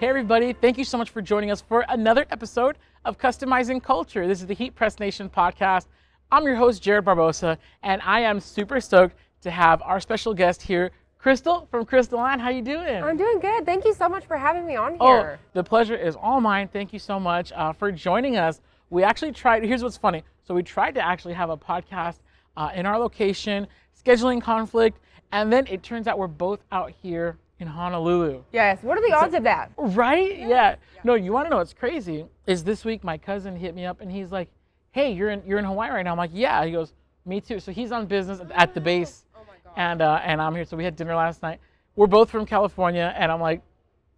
Hey, everybody, thank you so much for joining us for another episode of Customizing Culture. This is the Heat Press Nation podcast. I'm your host, Jared Barbosa, and I am super stoked to have our special guest here, Crystal from Crystal Ann. How you doing? I'm doing good. Thank you so much for having me on here. Oh, here. the pleasure is all mine. Thank you so much uh, for joining us. We actually tried, here's what's funny. So, we tried to actually have a podcast uh, in our location, scheduling conflict, and then it turns out we're both out here in Honolulu. Yes. What are the odds of that? Right? Yeah. No, you want to know what's crazy? Is this week my cousin hit me up and he's like, "Hey, you're in you're in Hawaii right now." I'm like, "Yeah." He goes, "Me too." So he's on business at the base, and uh, and I'm here. So we had dinner last night. We're both from California, and I'm like,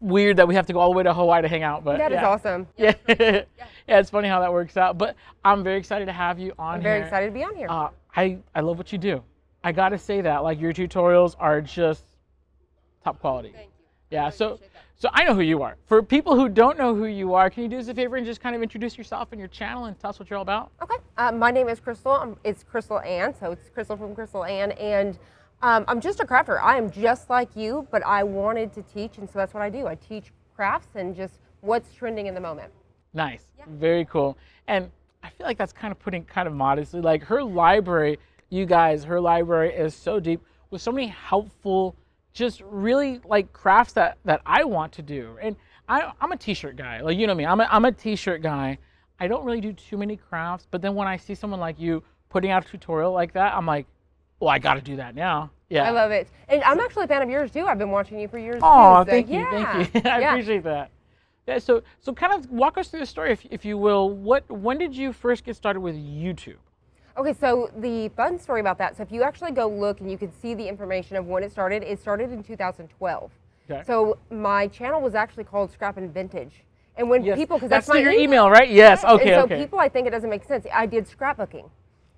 weird that we have to go all the way to Hawaii to hang out, but That is yeah. awesome. Yeah. yeah, it's funny how that works out. But I'm very excited to have you on I'm very here. excited to be on here. Uh, I I love what you do. I gotta say that. Like your tutorials are just top quality. Thank you. Yeah. So so I know who you are. For people who don't know who you are, can you do us a favor and just kind of introduce yourself and your channel and tell us what you're all about? okay. Uh, my name is Crystal. Um, it's Crystal Ann, so it's Crystal from Crystal Ann, and um, I'm just a crafter. I am just like you, but I wanted to teach, and so that's what I do. I teach crafts and just what's trending in the moment. Nice. Very cool. And I feel like that's kind of putting kind of modestly like her library, you guys, her library is so deep with so many helpful, just really like crafts that that I want to do. And I, I'm a t-shirt guy. Like you know me, I'm a, I'm a t-shirt guy. I don't really do too many crafts, but then when I see someone like you putting out a tutorial like that, I'm like, well, I got to do that now. Yeah. I love it, and I'm actually a fan of yours too. I've been watching you for years. Oh, too, so thank you, yeah. thank you. I Yeah. appreciate that. Yeah, so so kind of walk us through the story, if, if you will. What when did you first get started with YouTube? Okay, so the fun story about that. So if you actually go look and you can see the information of when it started, it started in 2012. Okay. So my channel was actually called Scrap and Vintage. And when Yes, people, because that's, that's, my your email, right? Yes. Okay. and so okay. people, I think it doesn't make sense. I did scrapbooking.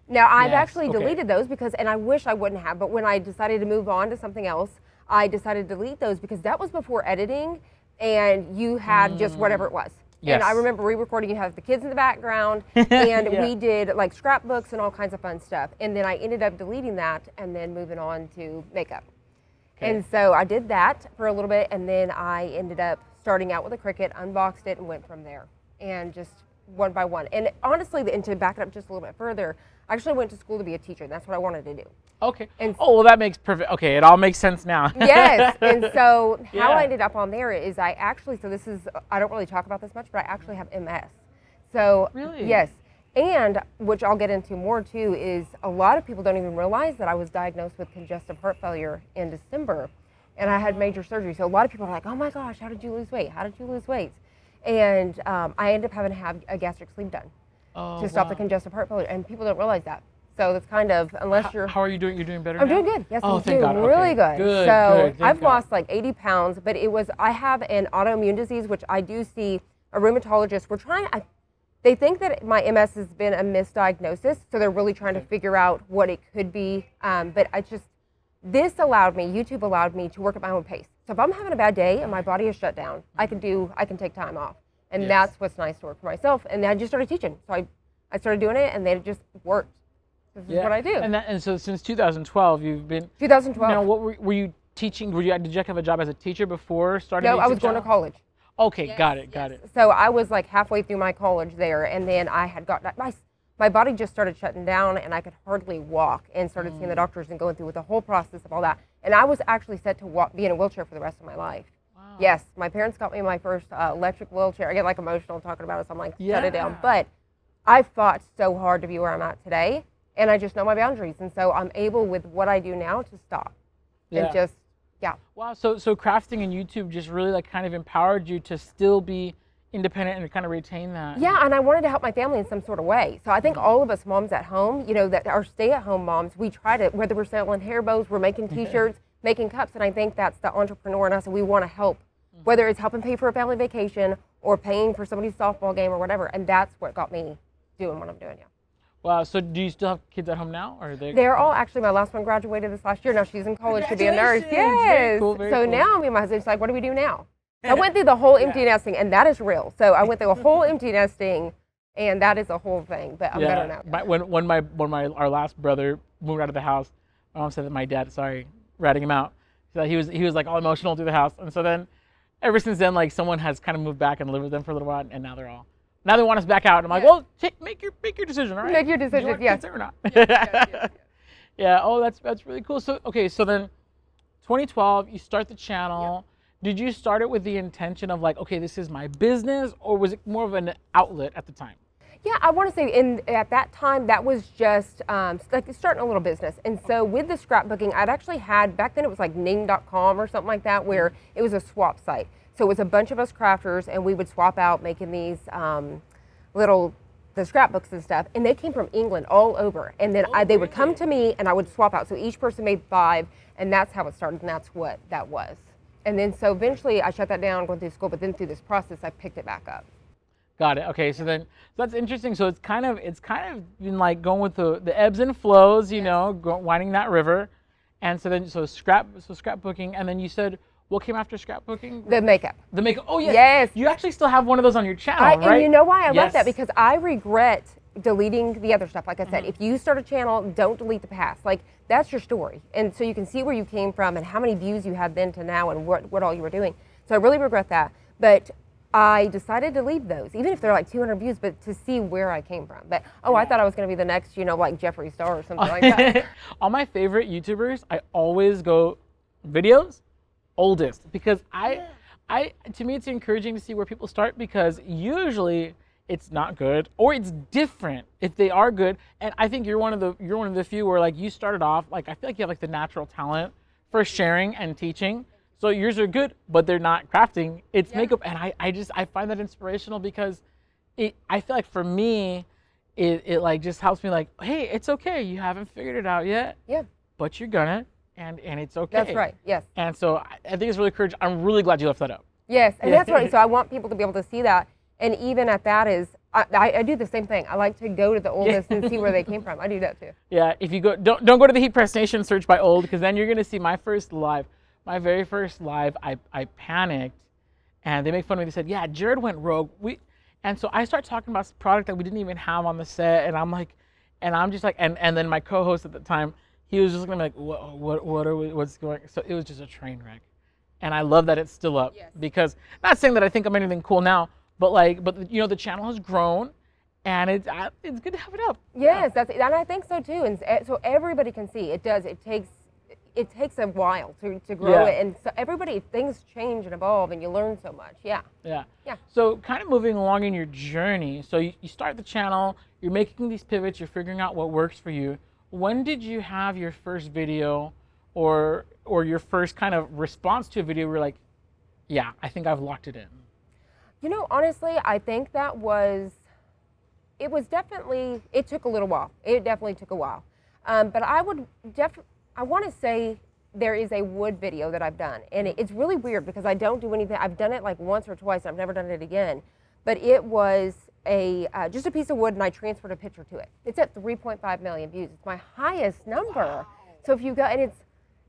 Now I've Yes, actually okay. deleted those because, and I wish I wouldn't have, but when I decided to move on to something else, I decided to delete those because that was before editing, and you had just mm. whatever it was. And I. Remember re-recording. You have the kids in the background, and Yeah. we did like scrapbooks and all kinds of fun stuff. And then I ended up deleting that and then moving on to makeup. Okay. And so I did that for a little bit, and then I ended up starting out with a Cricut, unboxed it, and went from there. And just one by one. And honestly, and to back it up just a little bit further, I actually went to school to be a teacher. And that's what I wanted to do. Okay. and- oh, well, that makes perfect. Okay, it all makes sense now. yes. And so how Yeah. I ended up on there is I actually, so this is, I don't really talk about this much, but I actually have MS. So, Really? yes. And which I'll get into more too is a lot of people don't even realize that I was diagnosed with congestive heart failure in December and I had major surgery. So a lot of people are like, oh my gosh, how did you lose weight? How did you lose weight? And um, I ended up having to have a gastric sleeve done Oh, to stop the congestive heart failure. And people don't realize that. So that's kind of, unless you're. How are you doing? You're doing better I'm now? doing good. Yes, oh, I'm doing God. Okay. really good. Good. so good. I've God. lost like 80 pounds, but it was I have an autoimmune disease, which I do see a rheumatologist. We're trying. I, they think that my MS has been a misdiagnosis, so they're really trying to figure out what it could be. Um, but I just this allowed me, YouTube allowed me to work at my own pace. So if I'm having a bad day and my body is shut down, I can do I can take time off, and Yes. that's what's nice to work for myself. And I just started teaching, so I I started doing it, and then it just worked. This is Yeah. what I do. And that, and so since 2012, you've been. 2012. Now, what were, were you teaching? Were you did you have a job as a teacher before starting? No, I was YouTube going to college. Okay, got it, got it. So I was like halfway through my college there, and then I had got my my body just started shutting down, and I could hardly walk, and started Mm. seeing the doctors and going through with the whole process of all that. And I was actually set to walk, be in a wheelchair for the rest of my life. Wow. Yes, my parents got me my first uh, electric wheelchair. I get like emotional talking about it, so I'm like, shut it down. But I fought so hard to be where I'm at today, and I just know my boundaries, and so I'm able with what I do now to stop Yeah. and just yeah. Wow. So so crafting and YouTube just really like kind of empowered you to still be independent and kind of retain that. Yeah, and I wanted to help my family in some sort of way. So I think all of us moms at home, you know, that are stay-at-home moms, we try to whether we're selling hair bows, we're making T-shirts, making cups, and I think that's the entrepreneur in us, and we want to help, Mm-hmm. whether it's helping pay for a family vacation or paying for somebody's softball game or whatever. And that's what got me doing what I'm doing now. Wow. So do you still have kids at home now, or are they? They're all actually my last one graduated this last year. Now she's in college to be a nurse. Congratulations! Very Yes. cool, very so cool. now me and my husband's like, what do we do now? I went through the whole empty nesting, and that is real. So I went through a whole empty nesting, and that is a whole thing. But I'm better now. My, when when my when my our last brother moved out of the house, my mom said that my dad, sorry, ratting him out, so he was he was like all emotional through the house, and so then ever since then, like someone has kind of moved back and lived with them for a little while, and now they're all now they want us back out. And I'm like, Yeah. well, take, make your make your decision, all right? Make your decision, You yes. or not? yes, yes, yes. yeah. Oh, that's that's really cool. So okay, so then 2012, you start the channel. Did you start it with the intention of like, okay, this is my business, or was it more of an outlet at the time? Yeah, I want to say in at that time that was just um, like starting a little business, and so with the scrapbooking, I'd actually had back then it was like Ning.com or something like that, where it was a swap site. So it was a bunch of us crafters, and we would swap out making these um, little the scrapbooks and stuff, and they came from England all over, and then I, they would come to me, and I would swap out. So each person made five, and that's how it started, and that's what that was. And then so eventually I shut that down going through school, but then through this process I picked it back up. Got it. Okay, so then so that's interesting. So it's kind of it's kind of been like going with the, the ebbs and flows, you know, go, winding that river, and so then so scrap so scrapbooking, and then you said what came after scrapbooking? The makeup. The makeup. Oh yes. Yes. You actually still have one of those on your channel, I, right? And you know why I love Yes. that? Because I regret deleting the other stuff. Like I Mm-hmm. said, if you start a channel, don't delete the past. Like that's your story. And so you can see where you came from and how many views you had then to now and what, what all you were doing. So I really regret that. But I decided to leave those, even if they're like 200 views, but to see where I came from. But oh, I thought I was going to be the next, you know, like Jeffree Star or something like that. All my favorite YouTubers, I always go videos oldest because I, I to me it's encouraging to see where people start because usually it's not good or it's different if they are good. And I think you're one of the you're one of the few where like you started off like I feel like you have like the natural talent for sharing and teaching. So yours are good, but they're not crafting. It's makeup, and I, I just I find that inspirational because it I feel like for me, it, it like just helps me like, hey, it's okay. You haven't figured it out yet, yeah, but you're gonna, and and it's okay. that's right. Yes. And so I, I think it's really encouraging. I'm really glad you left that up. Yes, and that's right. So I want people to be able to see that. And even at that is, I, I, I do the same thing. I like to go to the oldest and see where they came from. I do that too. Yeah, if you go, don't don't go to the Heat Press Nation search by old because then you're gonna see my first live, my very first live. I I panicked, and they make fun of me. They said, "Yeah, Jared went rogue." We, and so I start talking about this product that we didn't even have on the set, and I'm like, and I'm just like, and and then my co-host at the time, he was just gonna be like, "What what what are we, what's going?" So it was just a train wreck, and I love that it's still up Yes. because not saying that I think I'm anything cool now, but like, but you know, the channel has grown, and it's I- it's good to have it up. Yes, that's and I think so too. And so everybody can see it does. It takes it takes a while to, to grow Yeah. it, and so everybody things change and evolve, and you learn so much. Yeah. Yeah. Yeah. So kind of moving along in your journey. So you, you start the channel, you're making these pivots, you're figuring out what works for you. When did you have your first video or or your first kind of response to a video where you're like, yeah, I think I've locked it in. You know, honestly, I think that was, it was definitely, it took a little while. It definitely took a while. Um, but I would def, I want to say there is a wood video that I've done. And it, it's really weird because I don't do anything. I've done it like once or twice. I've never done it again. But it was a, uh, just a piece of wood and I transferred a picture to it. It's at 3.5 million views. It's my highest number. So if you go, and it's,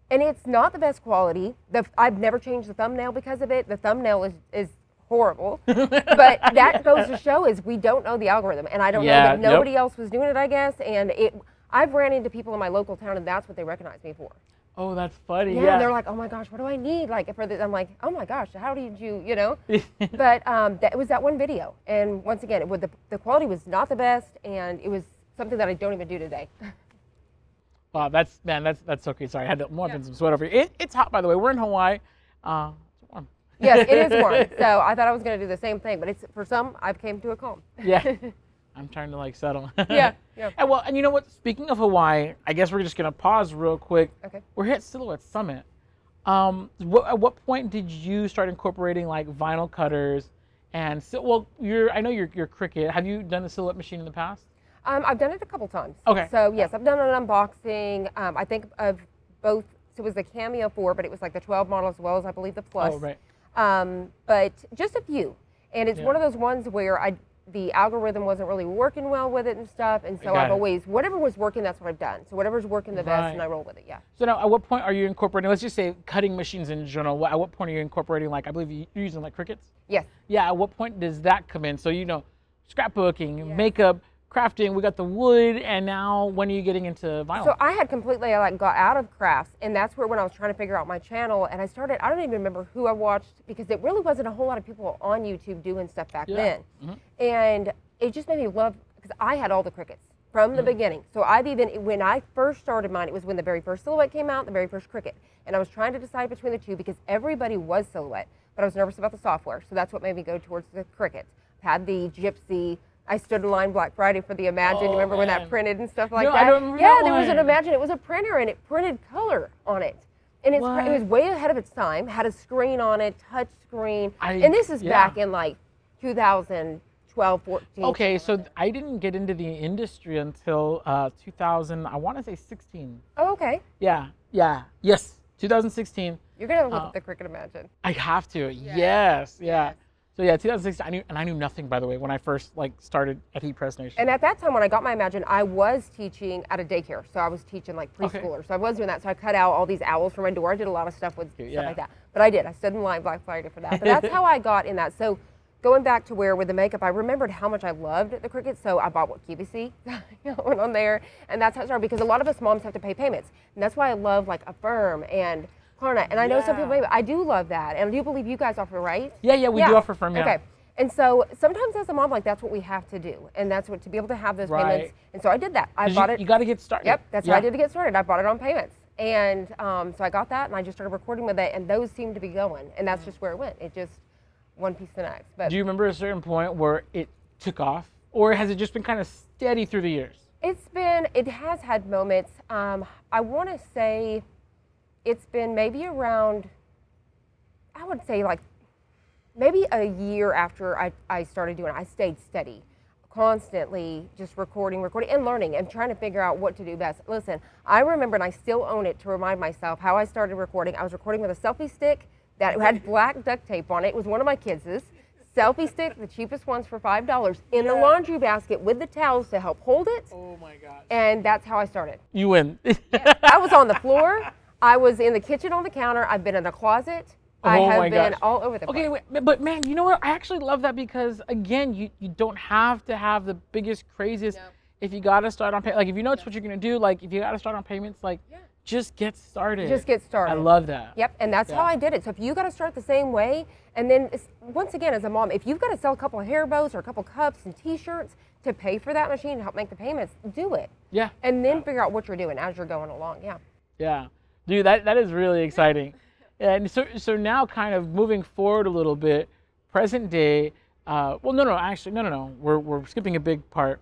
and it's not the best quality. The, I've never changed the thumbnail because of it. The thumbnail is, is horrible. but that goes to show is we don't know the algorithm, and I don't Yeah, know that nope. nobody else was doing it. I guess, and it. I've ran into people in my local town, and that's what they recognize me for. Oh, that's funny. Yeah, Yeah. they're like, "Oh my gosh, what do I need?" Like for this, I'm like, "Oh my gosh, how did you, you know?" but um, that it was that one video, and once again, it would the, the quality was not the best, and it was something that I don't even do today. wow, that's man, that's that's okay. Sorry, I had to more than some sweat over here. It, it's hot by the way. We're in Hawaii. Uh, it's warm. yes, it is warm. So I thought I was going to do the same thing, but it's for some, I've came to a calm. Yeah. I'm trying to like settle. Yeah, yeah. And well, and you know what? Speaking of Hawaii, I guess we're just gonna pause real quick. Okay. We're here at Silhouette Summit. Um, what, at what point did you start incorporating like vinyl cutters and sil- well, you're I know you're you're Cricut. Have you done the Silhouette machine in the past? Um, I've done it a couple times. Okay. So yes, I've done an unboxing. Um, I think of both. So it was the Cameo 4, but it was like the 12 model as well as I believe the Plus. Oh, right. Um, but just a few, and it's one of those ones where I the algorithm wasn't really working well with it and stuff, and so I've it. always whatever was working, that's what I've done. So whatever's working the best, and I roll with it. Yeah. So now, at what point are you incorporating? Let's just say cutting machines in general. At what point are you incorporating like I believe you- you're using like Cricuts. Yes. Yeah. At what point does that come in? So you know, scrapbooking, makeup, crafting, we got the wood, and now when are you getting into vinyl? So I had completely like got out of crafts, and that's where when I was trying to figure out my channel, and I started. I don't even remember who I watched because it really wasn't a whole lot of people on YouTube doing stuff back Yeah. then, Mhm. and it just made me love because I had all the Cricuts from the beginning. So I've even when I first started mine, it was when the very first silhouette came out, the very first Cricut, and I was trying to decide between the two because everybody was silhouette, but I was nervous about the software, so that's what made me go towards the Cricuts. Had the Gypsy. I stood in line Black Friday for the Imagine. Oh, you remember when that printed and stuff like No, that? I don't remember yeah, there was an. Imagine. It was a printer and it printed color on it. And it's, What? it was way ahead of its time. Had a screen on it, touch screen. I- and this is yeah. back in like 2012, 14. okay, so I didn't get into the industry until uh, 2000. I want to say 16. Oh, okay. Yeah, yeah, yes, 2016. You're gonna look Uh, at the Cricut Imagine. I have to. Yes, yeah. So yeah, 2016. I knew, and I knew nothing by the way when I first like started at Heat Press Nation. And at that time, when I got my Imagine, I was teaching at a daycare. So I was teaching like Okay. preschoolers. So I was doing that. So I cut out all these owls from my door. I did a lot of stuff with Yeah. stuff like that. But I did. I stood in line Black Friday for that. But that's how I got in that. So going back to where with the makeup, I remembered how much I loved the Cricut. So I bought what QVC went on there, and that's how it started. Because a lot of us moms have to pay payments, and that's why I love like Affirm and Klarna. And I know some Yeah. people, I do love that, and I do believe you guys offer right. yeah, yeah, we do offer firm. Yeah. Okay. And so sometimes as a mom, like that's what we have to do, and that's what to be able to have those Right. payments. And so I did that. I bought you, it. You got to get started. Yep, that's yeah. what I did to get started. I bought it on payments, and um, so I got that, and I just started recording with it, and those seemed to be going, and that's just where it went. It just one piece to the next. But Do you remember a certain point where it took off, or has it just been kind of steady through the years? It's been, it has had moments. Um, I want to say it's been maybe around, I would say like maybe a year after I, I started doing it. I stayed steady, constantly just recording, recording, and learning and trying to figure out what to do best. Listen, I remember, and I still own it to remind myself how I started recording. I was recording with a selfie stick that had black duct tape on it. It was one of my kids' selfie stick, the cheapest ones for $5, in the laundry basket with the towels to help hold it Oh my God. and that's how I started. You win. I was on the floor. I was in the kitchen on the counter. I've been in the closet. Oh I Oh have my been gosh. all over the place. Okay, wait, but man, you know what? I actually love that because again, you, you don't have to have the biggest, craziest. No. If you gotta start on pay, like if you know it's what you're gonna do, like if you gotta start on payments, like just get started. Just get started. I love that. Yep, and that's how I did it. So if you got to start the same way, and then once again, as a mom, if you've got to sell a couple of hair bows or a couple cups and T-shirts to pay for that machine to help make the payments, do it, Yeah. and then figure out what you're doing as you're going along. Yeah. Yeah, dude, that, that is really exciting. And so so now, kind of moving forward a little bit, present day. Uh, well, no, no, actually, no, no, no. We're we're skipping a big part.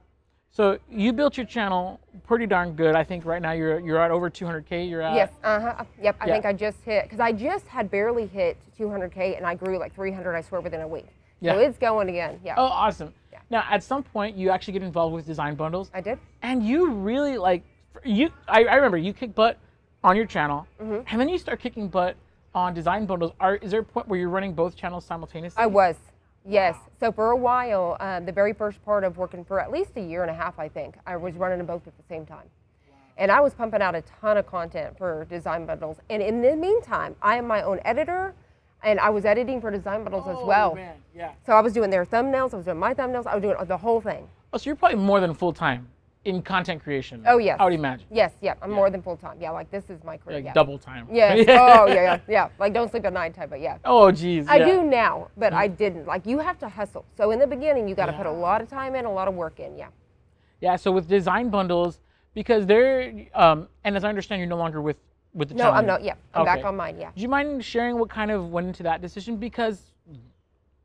So you built your channel pretty darn good. I think right now you're you're at over 200k. You're at. Yes. Uh huh. Yep. I Yeah. think I just hit because I just had barely hit 200k, and I grew like 300. I swear within a week. Yeah. So it's going again. Yeah. Oh, awesome. Yeah. Now, at some point, you actually get involved with design bundles, I did. and you really like you. I, I remember you kick butt on your channel, Mm-hmm. and then you start kicking butt on design bundles. Are is there a point where you're running both channels simultaneously? I was. Yes. So for a while, um, the very first part of working for at least a year and a half, I think, I was running them both at the same time. And I was pumping out a ton of content for design bundles. And in the meantime, I am my own editor, and I was editing for design bundles as Oh, well. man, yeah. So I was doing their thumbnails, I was doing my thumbnails, I was doing the whole thing. Oh, so you're probably more than full time in content creation. Oh, yes. I would imagine. Yes, yeah, I'm more than full time. Yeah, like this is my career. Like yeah. double time. Yes. oh, yeah, yeah, yeah. Like don't sleep at night type, but yeah. Oh, geez. I yeah. do now, but I didn't. Like you have to hustle. So in the beginning, you got to put a lot of time in, a lot of work in. Yeah. Yeah. So with design bundles, because they're, um, and as I understand, you're no longer with with the No, channel. I'm not. Yeah, I'm back on mine. Yeah. Do you mind sharing what kind of went into that decision? Because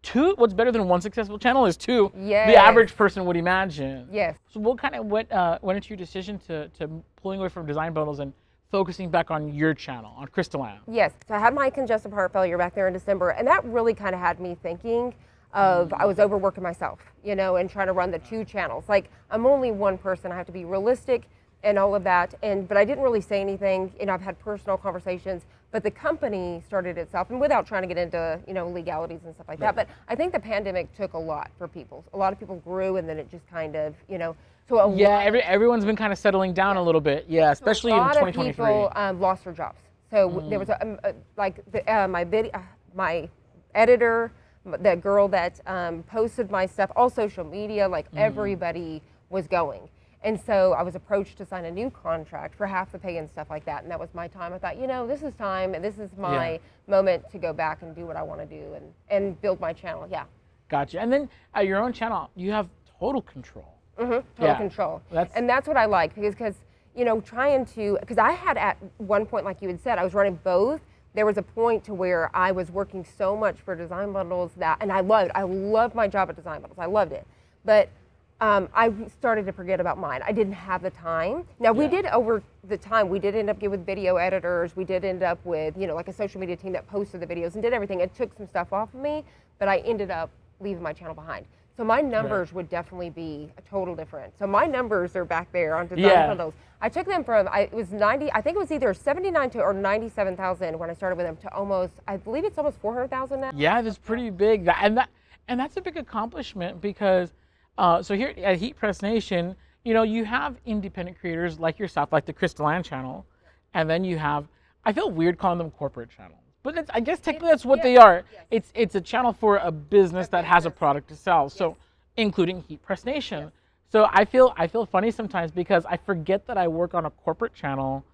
two, what's better than one successful channel is two. Yes. The average person would imagine. Yes. So what kind of went uh, went into your decision to to pulling away from design bundles and focusing back on your channel on Crystal Ann? Yes. So I had my congestive heart failure back there in December, and that really kind of had me thinking of I was overworking myself, you know, and trying to run the two channels. Like I'm only one person. I have to be realistic and all of that. And but I didn't really say anything. You know, I've had personal conversations, but the company started itself, and without trying to get into you know legalities and stuff like that. But I think the pandemic took a lot for people. A lot of people grew, and then it just kind of you know. So a Yeah, every, everyone's been kind of settling down a little bit. Yeah, especially a in lot 2023. of people um, lost their jobs. So w there was a, um, a like the, uh, my video, uh, my editor, the girl that um, posted my stuff, all social media, like Mm-hmm. everybody was going. And so I was approached to sign a new contract for half the pay and stuff like that. And that was my time. I thought, you know, this is time. This is my Yeah. moment to go back and do what I want to do and, and build my channel. Yeah. Gotcha. And then at your own channel, you have total control. Mm-hmm, total Yeah. control. That's- and that's what I like because, because you know, trying to, because I had at one point, like you had said, I was running both. There was a point to where I was working so much for design bundles that, and I loved, I loved my job at design bundles. I loved it, but um, I started to forget about mine. I didn't have the time. Now we Yeah. did over the time. We did end up getting with video editors. We did end up with, you know, like a social media team that posted the videos and did everything. It took some stuff off of me, but I ended up leaving my channel behind. So my numbers would definitely be a total different. So my numbers are back there on design Yeah. bundles. I took them from I, it was 90. I think it was either 79 to or 97,000 when I started with them to almost. I believe it's almost 400,000 now. Yeah, that's pretty big. That and that and that's a big accomplishment because uh, so here at Heat Press Nation, you know, you have independent creators like yourself, like the Crystal Ann channel, and then you have. I feel weird calling them corporate channels, but it's, I guess technically that's what they are. It's it's a channel for a business that has a product to sell, so including Heat Press Nation. So I feel I feel funny sometimes because I forget that I work on a corporate channel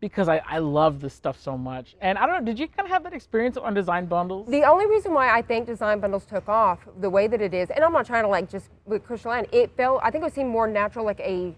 because I, I love this stuff so much. And I don't know, did you kind of have that experience on design bundles? The only reason why I think design bundles took off the way that it is, and I'm not trying to like just with Crystal Ann, it felt I think it seemed more natural, like a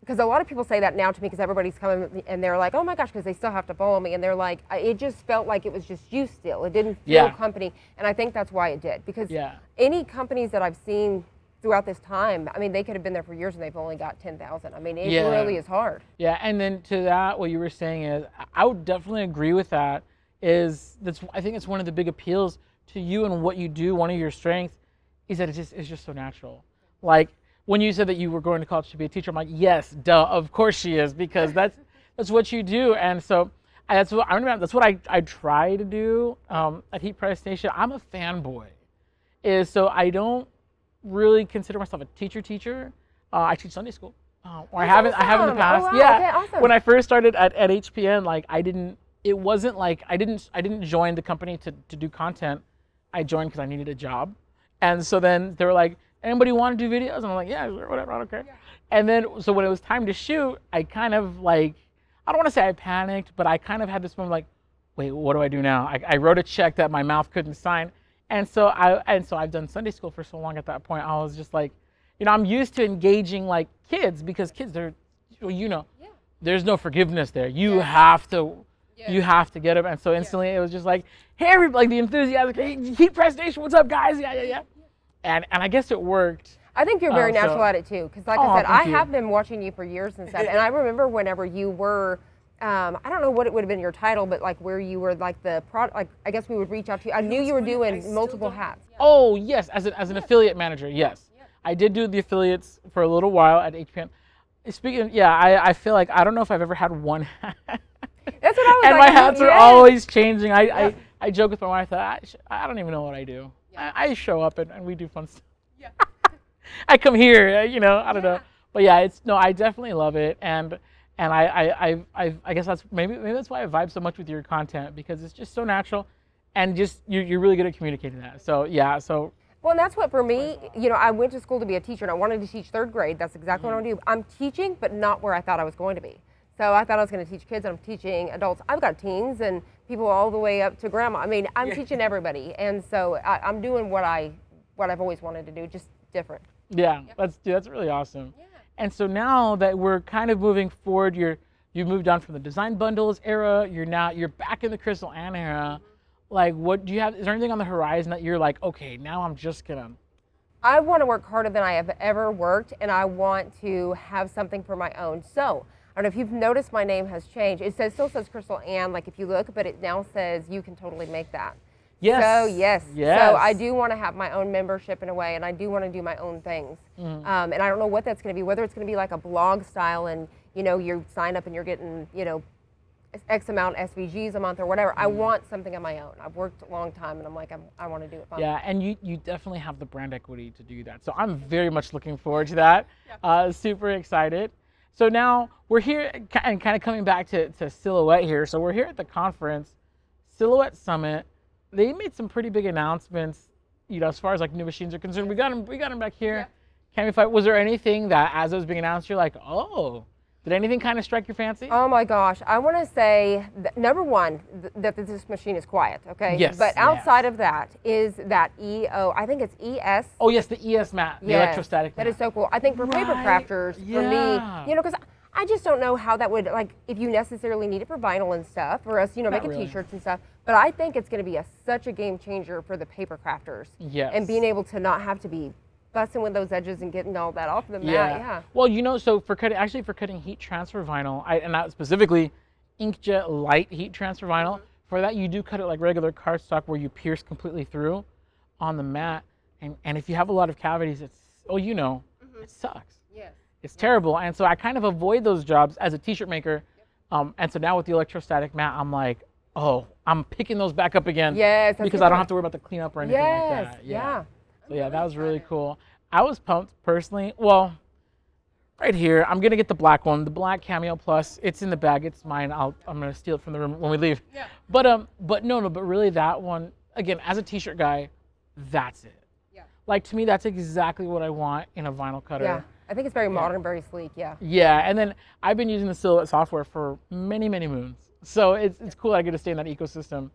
because a lot of people say that now to me because everybody's coming and they're like, oh my gosh, because they still have to follow me, and they're like, it just felt like it was just you still. It didn't feel Yeah. company, and I think that's why it did because Yeah. any companies that I've seen throughout this time, I mean, they could have been there for years and they've only got ten thousand. I mean, it Yeah. really is hard. Yeah, and then to that, what you were saying is, I would definitely agree with that. Is that's I think it's one of the big appeals to you and what you do. One of your strengths is that it's just it's just so natural. Like when you said that you were going to college to be a teacher, I'm like, yes, duh, of course she is because that's that's what you do. And so that's what I remember. That's what I I try to do um, at Heat Press Nation. I'm a fanboy, is so I don't really consider myself a teacher teacher. Uh, I teach Sunday school. Uh, or I haven't I have in the awesome. Oh, past. wow. yeah. Okay, awesome. When I first started at, at HPN, like I didn't it wasn't like I didn't I didn't join the company to, to do content. I joined because I needed a job. And so then they were like, anybody want to do videos? And I'm like, yeah, sure, whatever, I don't care. And then so when it was time to shoot, I kind of like I don't want to say I panicked, but I kind of had this moment like, wait, what do I do now? I, I wrote a check that my mouth couldn't sign. And so I and so I've done Sunday school for so long at that point. I was just like, you know, I'm used to engaging like kids because kids they're well, you know, there's no forgiveness there. You have to you have to get them. And so instantly it was just like, hey everybody, like the enthusiasm, hey, Heat Press Nation, what's up guys? Yeah, yeah, yeah. And and I guess it worked. I think you're very Oh, so- natural at it too, because like Aw, I said, I you. have been watching you for years and stuff, and I remember whenever you were, um, I don't know what it would have been your title, but like where you were like the product, like I guess we would reach out to you. I knew you were doing multiple don't- hats. Oh yes, as an as an affiliate manager, yes. I did do the affiliates for a little while at HPN. Speaking of, yeah, I, I feel like I don't know if I've ever had one hat. That's what I was and like. my hats are yes. always changing. I, I, I joke with my wife that I, sh- I don't even know what I do. I, I show up and, and we do fun stuff. Yeah. I come here, uh, you know, I don't know. But yeah, it's no, I definitely love it, and and I I, I, I, I guess that's maybe maybe that's why I vibe so much with your content because it's just so natural, and just you're, you're really good at communicating that. So yeah, so Well, and that's what for me, you know, I went to school to be a teacher and I wanted to teach third grade. That's exactly what I mm-hmm. want to do. I'm teaching, but not where I thought I was going to be. So I thought I was going to teach kids and I'm teaching adults. I've got teens and people all the way up to grandma. I mean, I'm teaching everybody. And so I, I'm doing what I, what I've always wanted to do, just different. Yeah, that's dude, that's really awesome. And so now that we're kind of moving forward, you're you've moved on from the design bundles era. You're now you're back in the Crystal Ann era. Like, what do you have? Is there anything on the horizon that you're like, okay, now I'm just gonna. I want to work harder than I have ever worked, and I want to have something for my own. So I don't know if you've noticed my name has changed. It says still says Crystal Ann, like if you look, but it now says you can totally make that. Yes. So yes. Yes. So I do want to have my own membership in a way, and I do want to do my own things. Mm. Um, and I don't know what that's going to be. Whether it's going to be like a blog style, and you know, you sign up and you're getting, you know, X amount SVGs a month or whatever. Mm. I want something of my own. I've worked a long time, and I'm like, I'm, I want to do it. Yeah, and you you definitely have the brand equity to do that. So I'm very much looking forward to that. Uh, super excited. So now we're here and kind of coming back to, to Silhouette here. So we're here at the conference, Silhouette Summit. They made some pretty big announcements, you know, as far as like new machines are concerned. We got them, we got them back here. Cameo 5, was there anything that as it was being announced, you're like, oh, did anything kind of strike your fancy? Oh my gosh, I want to say th- number one th- that this machine is quiet, okay? Yes, But yeah. outside of that is that EO. I think it's ES. oh yes, the ES mat, the Yes, electrostatic That mat. is so cool. I think for paper Right, crafters, for me, you know, because I just don't know how that would like if you necessarily need it for vinyl and stuff for us, you know, Not making really. T-shirts and stuff. But I think it's going to be a, such a game changer for the paper crafters. Yes. And being able to not have to be fussing with those edges and getting all that off the mat. Yeah. Well, you know, so for cutting, actually for cutting heat transfer vinyl, I, and not specifically inkjet light heat transfer vinyl. Mm-hmm. For that, you do cut it like regular cardstock, where you pierce completely through on the mat. And and if you have a lot of cavities, it's oh, you know, Mm-hmm. it sucks. It's terrible. And so I kind of avoid those jobs as a t-shirt maker. Um, and so now with the electrostatic mat, I'm like, oh, I'm picking those back up again. Yes, Because I don't have to worry about the cleanup or anything Yes. like that. Yeah. yeah. So yeah, that was really cool. I was pumped personally. Well, right here, I'm gonna get the black one, the black cameo plus. It's in the bag. It's mine. I'll I'm gonna steal it from the room when we leave. Yeah. But um, but no, no, but really that one again as a t-shirt guy, that's it. Yeah. Like to me, that's exactly what I want in a vinyl cutter. Yeah. I think it's very modern, very sleek. Yeah. Yeah, and then I've been using the Silhouette software for many, many moons. So it's, it's cool I get to stay in that ecosystem.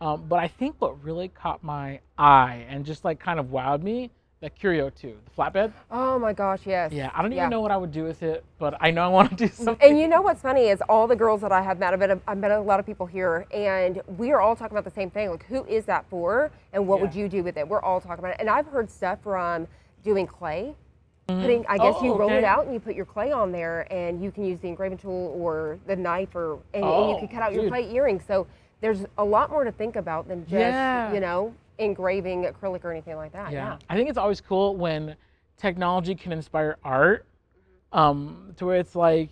Um, but I think what really caught my eye and just like kind of wowed me, the Curio 2, the flatbed. Oh my gosh, yes. Yeah, I don't even Yeah. know what I would do with it, but I know I want to do something. And you know what's funny is all the girls that I have met, I've met, a, I've met a lot of people here, and we are all talking about the same thing. Like, who is that for, and what would you do with it? We're all talking about it. And I've heard stuff from doing clay, putting. I guess Oh, you roll it out and you put your clay on there, and you can use the engraving tool or the knife, or and, and you Oh, can cut out your dude. clay earrings. So there's a lot more to think about than just Yeah. you know engraving acrylic or anything like that. yeah. Yeah. I think it's always cool when technology can inspire art um, to where it's like,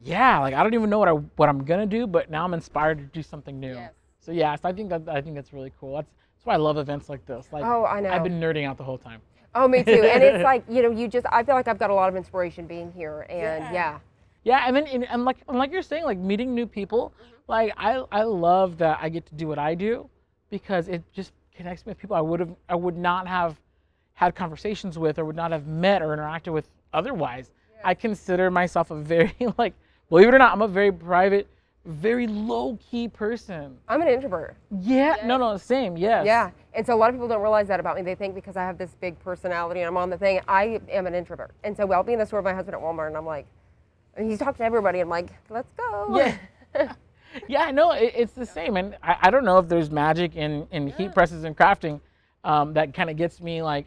yeah, like I don't even know what I what I'm gonna do, but now I'm inspired to do something new. Yes. So yeah, so I think that I think that's really cool. That's that's why I love events like this. Like Oh, I know. I've been nerding out the whole time. Oh, me too. and it's like you know, you just I feel like I've got a lot of inspiration being here, and Yeah. yeah. Yeah, and then and, and like and like you're saying, like meeting new people. Mm-hmm. Like I I love that I get to do what I do because it just connects me with people I would have I would not have had conversations with or would not have met or interacted with otherwise. I consider myself a very like believe it or not, I'm a very private, very low key person. I'm an introvert. Yeah, no, no, same, yes. Yeah. And so a lot of people don't realize that about me. They think because I have this big personality and I'm on the thing, I am an introvert. And so I'll be in the store with my husband at Walmart and I'm like, he's talking to everybody. I'm like, let's go. Yeah. yeah, no, it, it's the same. And I, I don't know if there's magic in, in heat presses and crafting um, that kind of gets me like,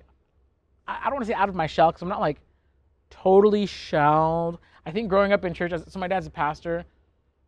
I, I don't want to say out of my shell because I'm not like totally shelled. I think growing up in church, so my dad's a pastor,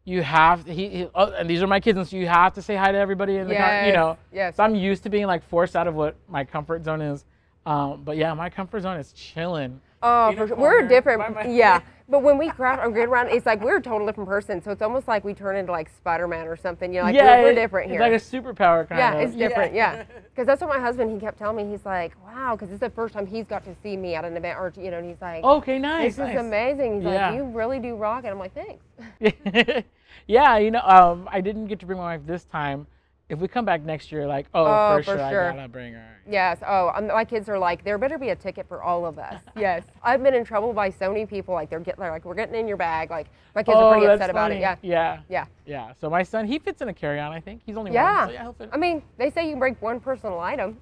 you have, he, he oh, and these are my kids, and so you have to say hi to everybody in the car, you know. yes. So I'm used to being like forced out of what my comfort zone is. Um, but yeah, my comfort zone is chilling. Oh, for sure. We're different. Yeah. But when we craft or get around, it's like we're a total different person. So it's almost like we turn into like Spider Man or something. You know, like yeah, we're, we're it- different here. It's like a superpower kind yeah, of. it's different. Yeah, because that's what my husband he kept telling me. He's like, wow, because it's the first time he's got to see me at an event, or you know, and he's like, Okay, nice. this is amazing. He's Yeah. like, you really do rock And I'm like, thanks. yeah, you know, um, I didn't get to bring my wife this time. If we come back next year, like, oh, Oh, for, for sure, sure. I gotta bring her. Yes. Oh, um, my kids are like, there better be a ticket for all of us. yes. I've been in trouble by Sony people. Like they're getting, they're like, we're getting in your bag. Like my kids oh, are pretty upset about it. Yeah. Yeah. Yeah. Yeah. So my son, he fits in a carry-on. I think he's only Yeah. one. So yeah, he'll fit. I mean, they say you can break one personal item.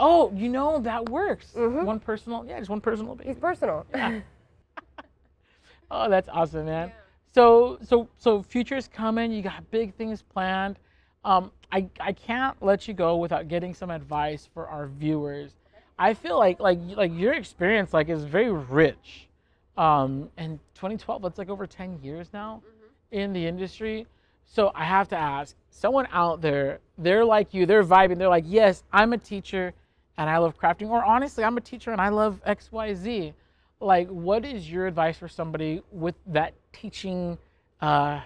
oh, you know that works. Mhm. One personal, yeah, just one personal baby. He's personal. Oh, that's awesome, man. So, so, so future's coming. You got big things planned. Um, I, I can't let you go without getting some advice for our viewers. I feel like, like, like your experience, like, is very rich. Um, and 2012, that's like over 10 years now in the industry. So I have to ask, someone out there, they're like you, they're vibing. They're like, yes, I'm a teacher and I love crafting, or honestly, I'm a teacher and I love X, Y, Z like what is your advice for somebody with that teaching uh,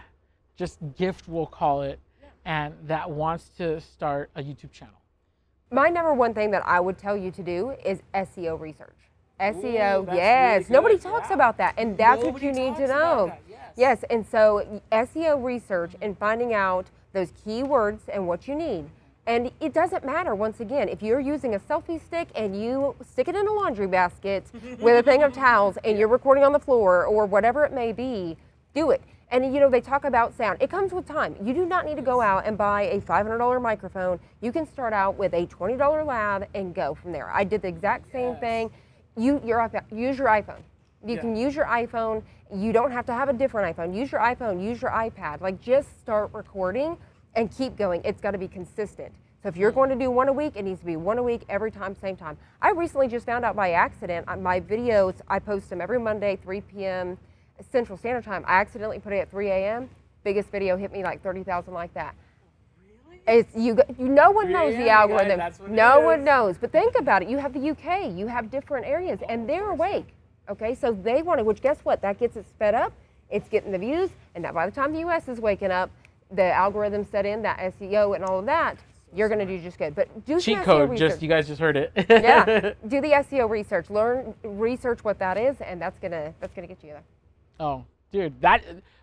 just gift we'll call it and that wants to start a youtube channel My number one thing that I would tell you to do is SEO research. SEO, that's yes. really Nobody talks yeah. about that, and that's what you need to know. yes. Yes, and so SEO research and finding out those keywords and what you need, And it doesn't matter, once again, if you're using a selfie stick and you stick it in a laundry basket with a thing of towels and you're recording on the floor or whatever it may be, do it. And you know, they talk about sound. It comes with time. You do not need to go out and buy a $500 microphone. You can start out with a $20 lav and go from there. I did the exact same Yes. thing. You, your, use your iPhone. You Yeah. can use your iPhone. You don't have to have a different iPhone. Use your iPhone, use your iPad. Like just start recording and keep going. It's got to be consistent. So if you're going to do one a week, it needs to be one a week every time, same time. I recently just found out by accident uh, my videos, I post them every Monday, 3 p.m. Central Standard Time. I accidentally put it at 3 a.m. Biggest video hit me like 30,000 like that. It's you. You no one knows the guys, algorithm. it no one knows. But think about it. You have the UK. You have different areas, and they're awake. Okay, so they want to. Which guess what? That gets it sped up. It's getting the views, and now by the time the US is waking up, the algorithm set in that SEO and all of that. You're going to do just good. But do Cheat code, research. just you guys just heard it. yeah, do the SEO research. Learn, research what that is, and that's gonna that's gonna get you there. Oh, dude, that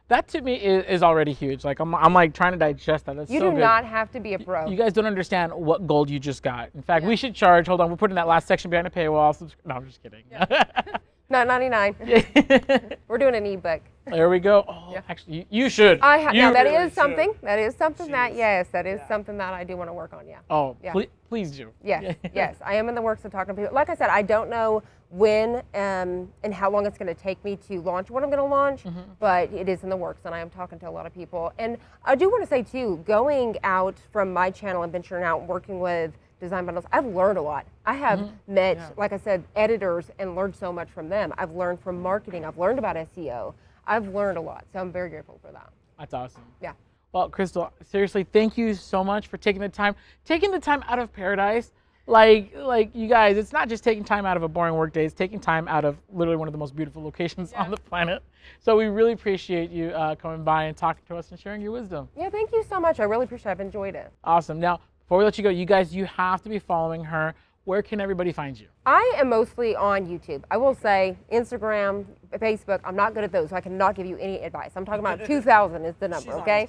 that to me is, is already huge. Like I'm, I'm like trying to digest that. That's You so do good. not have to be a pro. You guys don't understand what gold you just got. In fact, we should charge. Hold on, we're putting that last section behind a paywall. No, I'm just kidding. Not 99. We're doing an ebook. there we go. Oh, actually, you, you should. I ha- You now that really is something. That is something that yes, that is Yeah. something that I do want to work on. Yeah. Oh, Yeah. please, please do. Yes, yes, I am in the works of talking to people. Like I said, I don't know when um, and how long it's going to take me to launch what I'm going to launch, Mm-hmm. but it is in the works, and I am talking to a lot of people. And I do want to say too, going out from my channel and venturing out and working with design bundles, I've learned a lot. I have met, Mm-hmm. Yeah. like I said, editors and learned so much from them. I've learned from marketing. I've learned about SEO. I've learned a lot, so I'm very grateful for that. That's awesome. Yeah. Well, Crystal, seriously, thank you so much for taking the time, taking the time out of paradise. Like, like you guys, it's not just taking time out of a boring work day; it's taking time out of literally one of the most beautiful locations on the planet. So we really appreciate you uh, coming by and talking to us and sharing your wisdom. Yeah, thank you so much. I really appreciate it. I've enjoyed it. Awesome. Now, before we let you go, you guys, you have to be following her. Where can everybody find you? I am mostly on YouTube. I will say Instagram, Facebook. I'm not good at those, so I cannot give you any advice. I'm talking about 2,000 is the number, okay?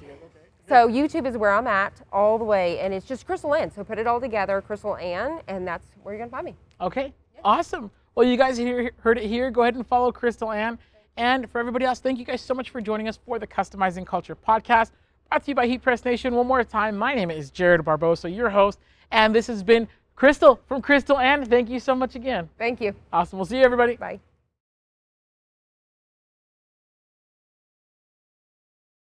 So YouTube is where I'm at all the way, and it's just Crystal Ann. So put it all together, Crystal Ann, and that's where you're gonna find me. Okay. Awesome. Well, you guys hear, heard it here. Go ahead and follow Crystal Ann. And for everybody else, thank you guys so much for joining us for the Customizing Culture podcast, brought to you by Heat Press Nation. One more time, my name is Jared Barbosa, your host, and this has been Crystal from Crystal Ann. Thank you so much again. Thank you. Awesome. We'll see you, everybody. Bye.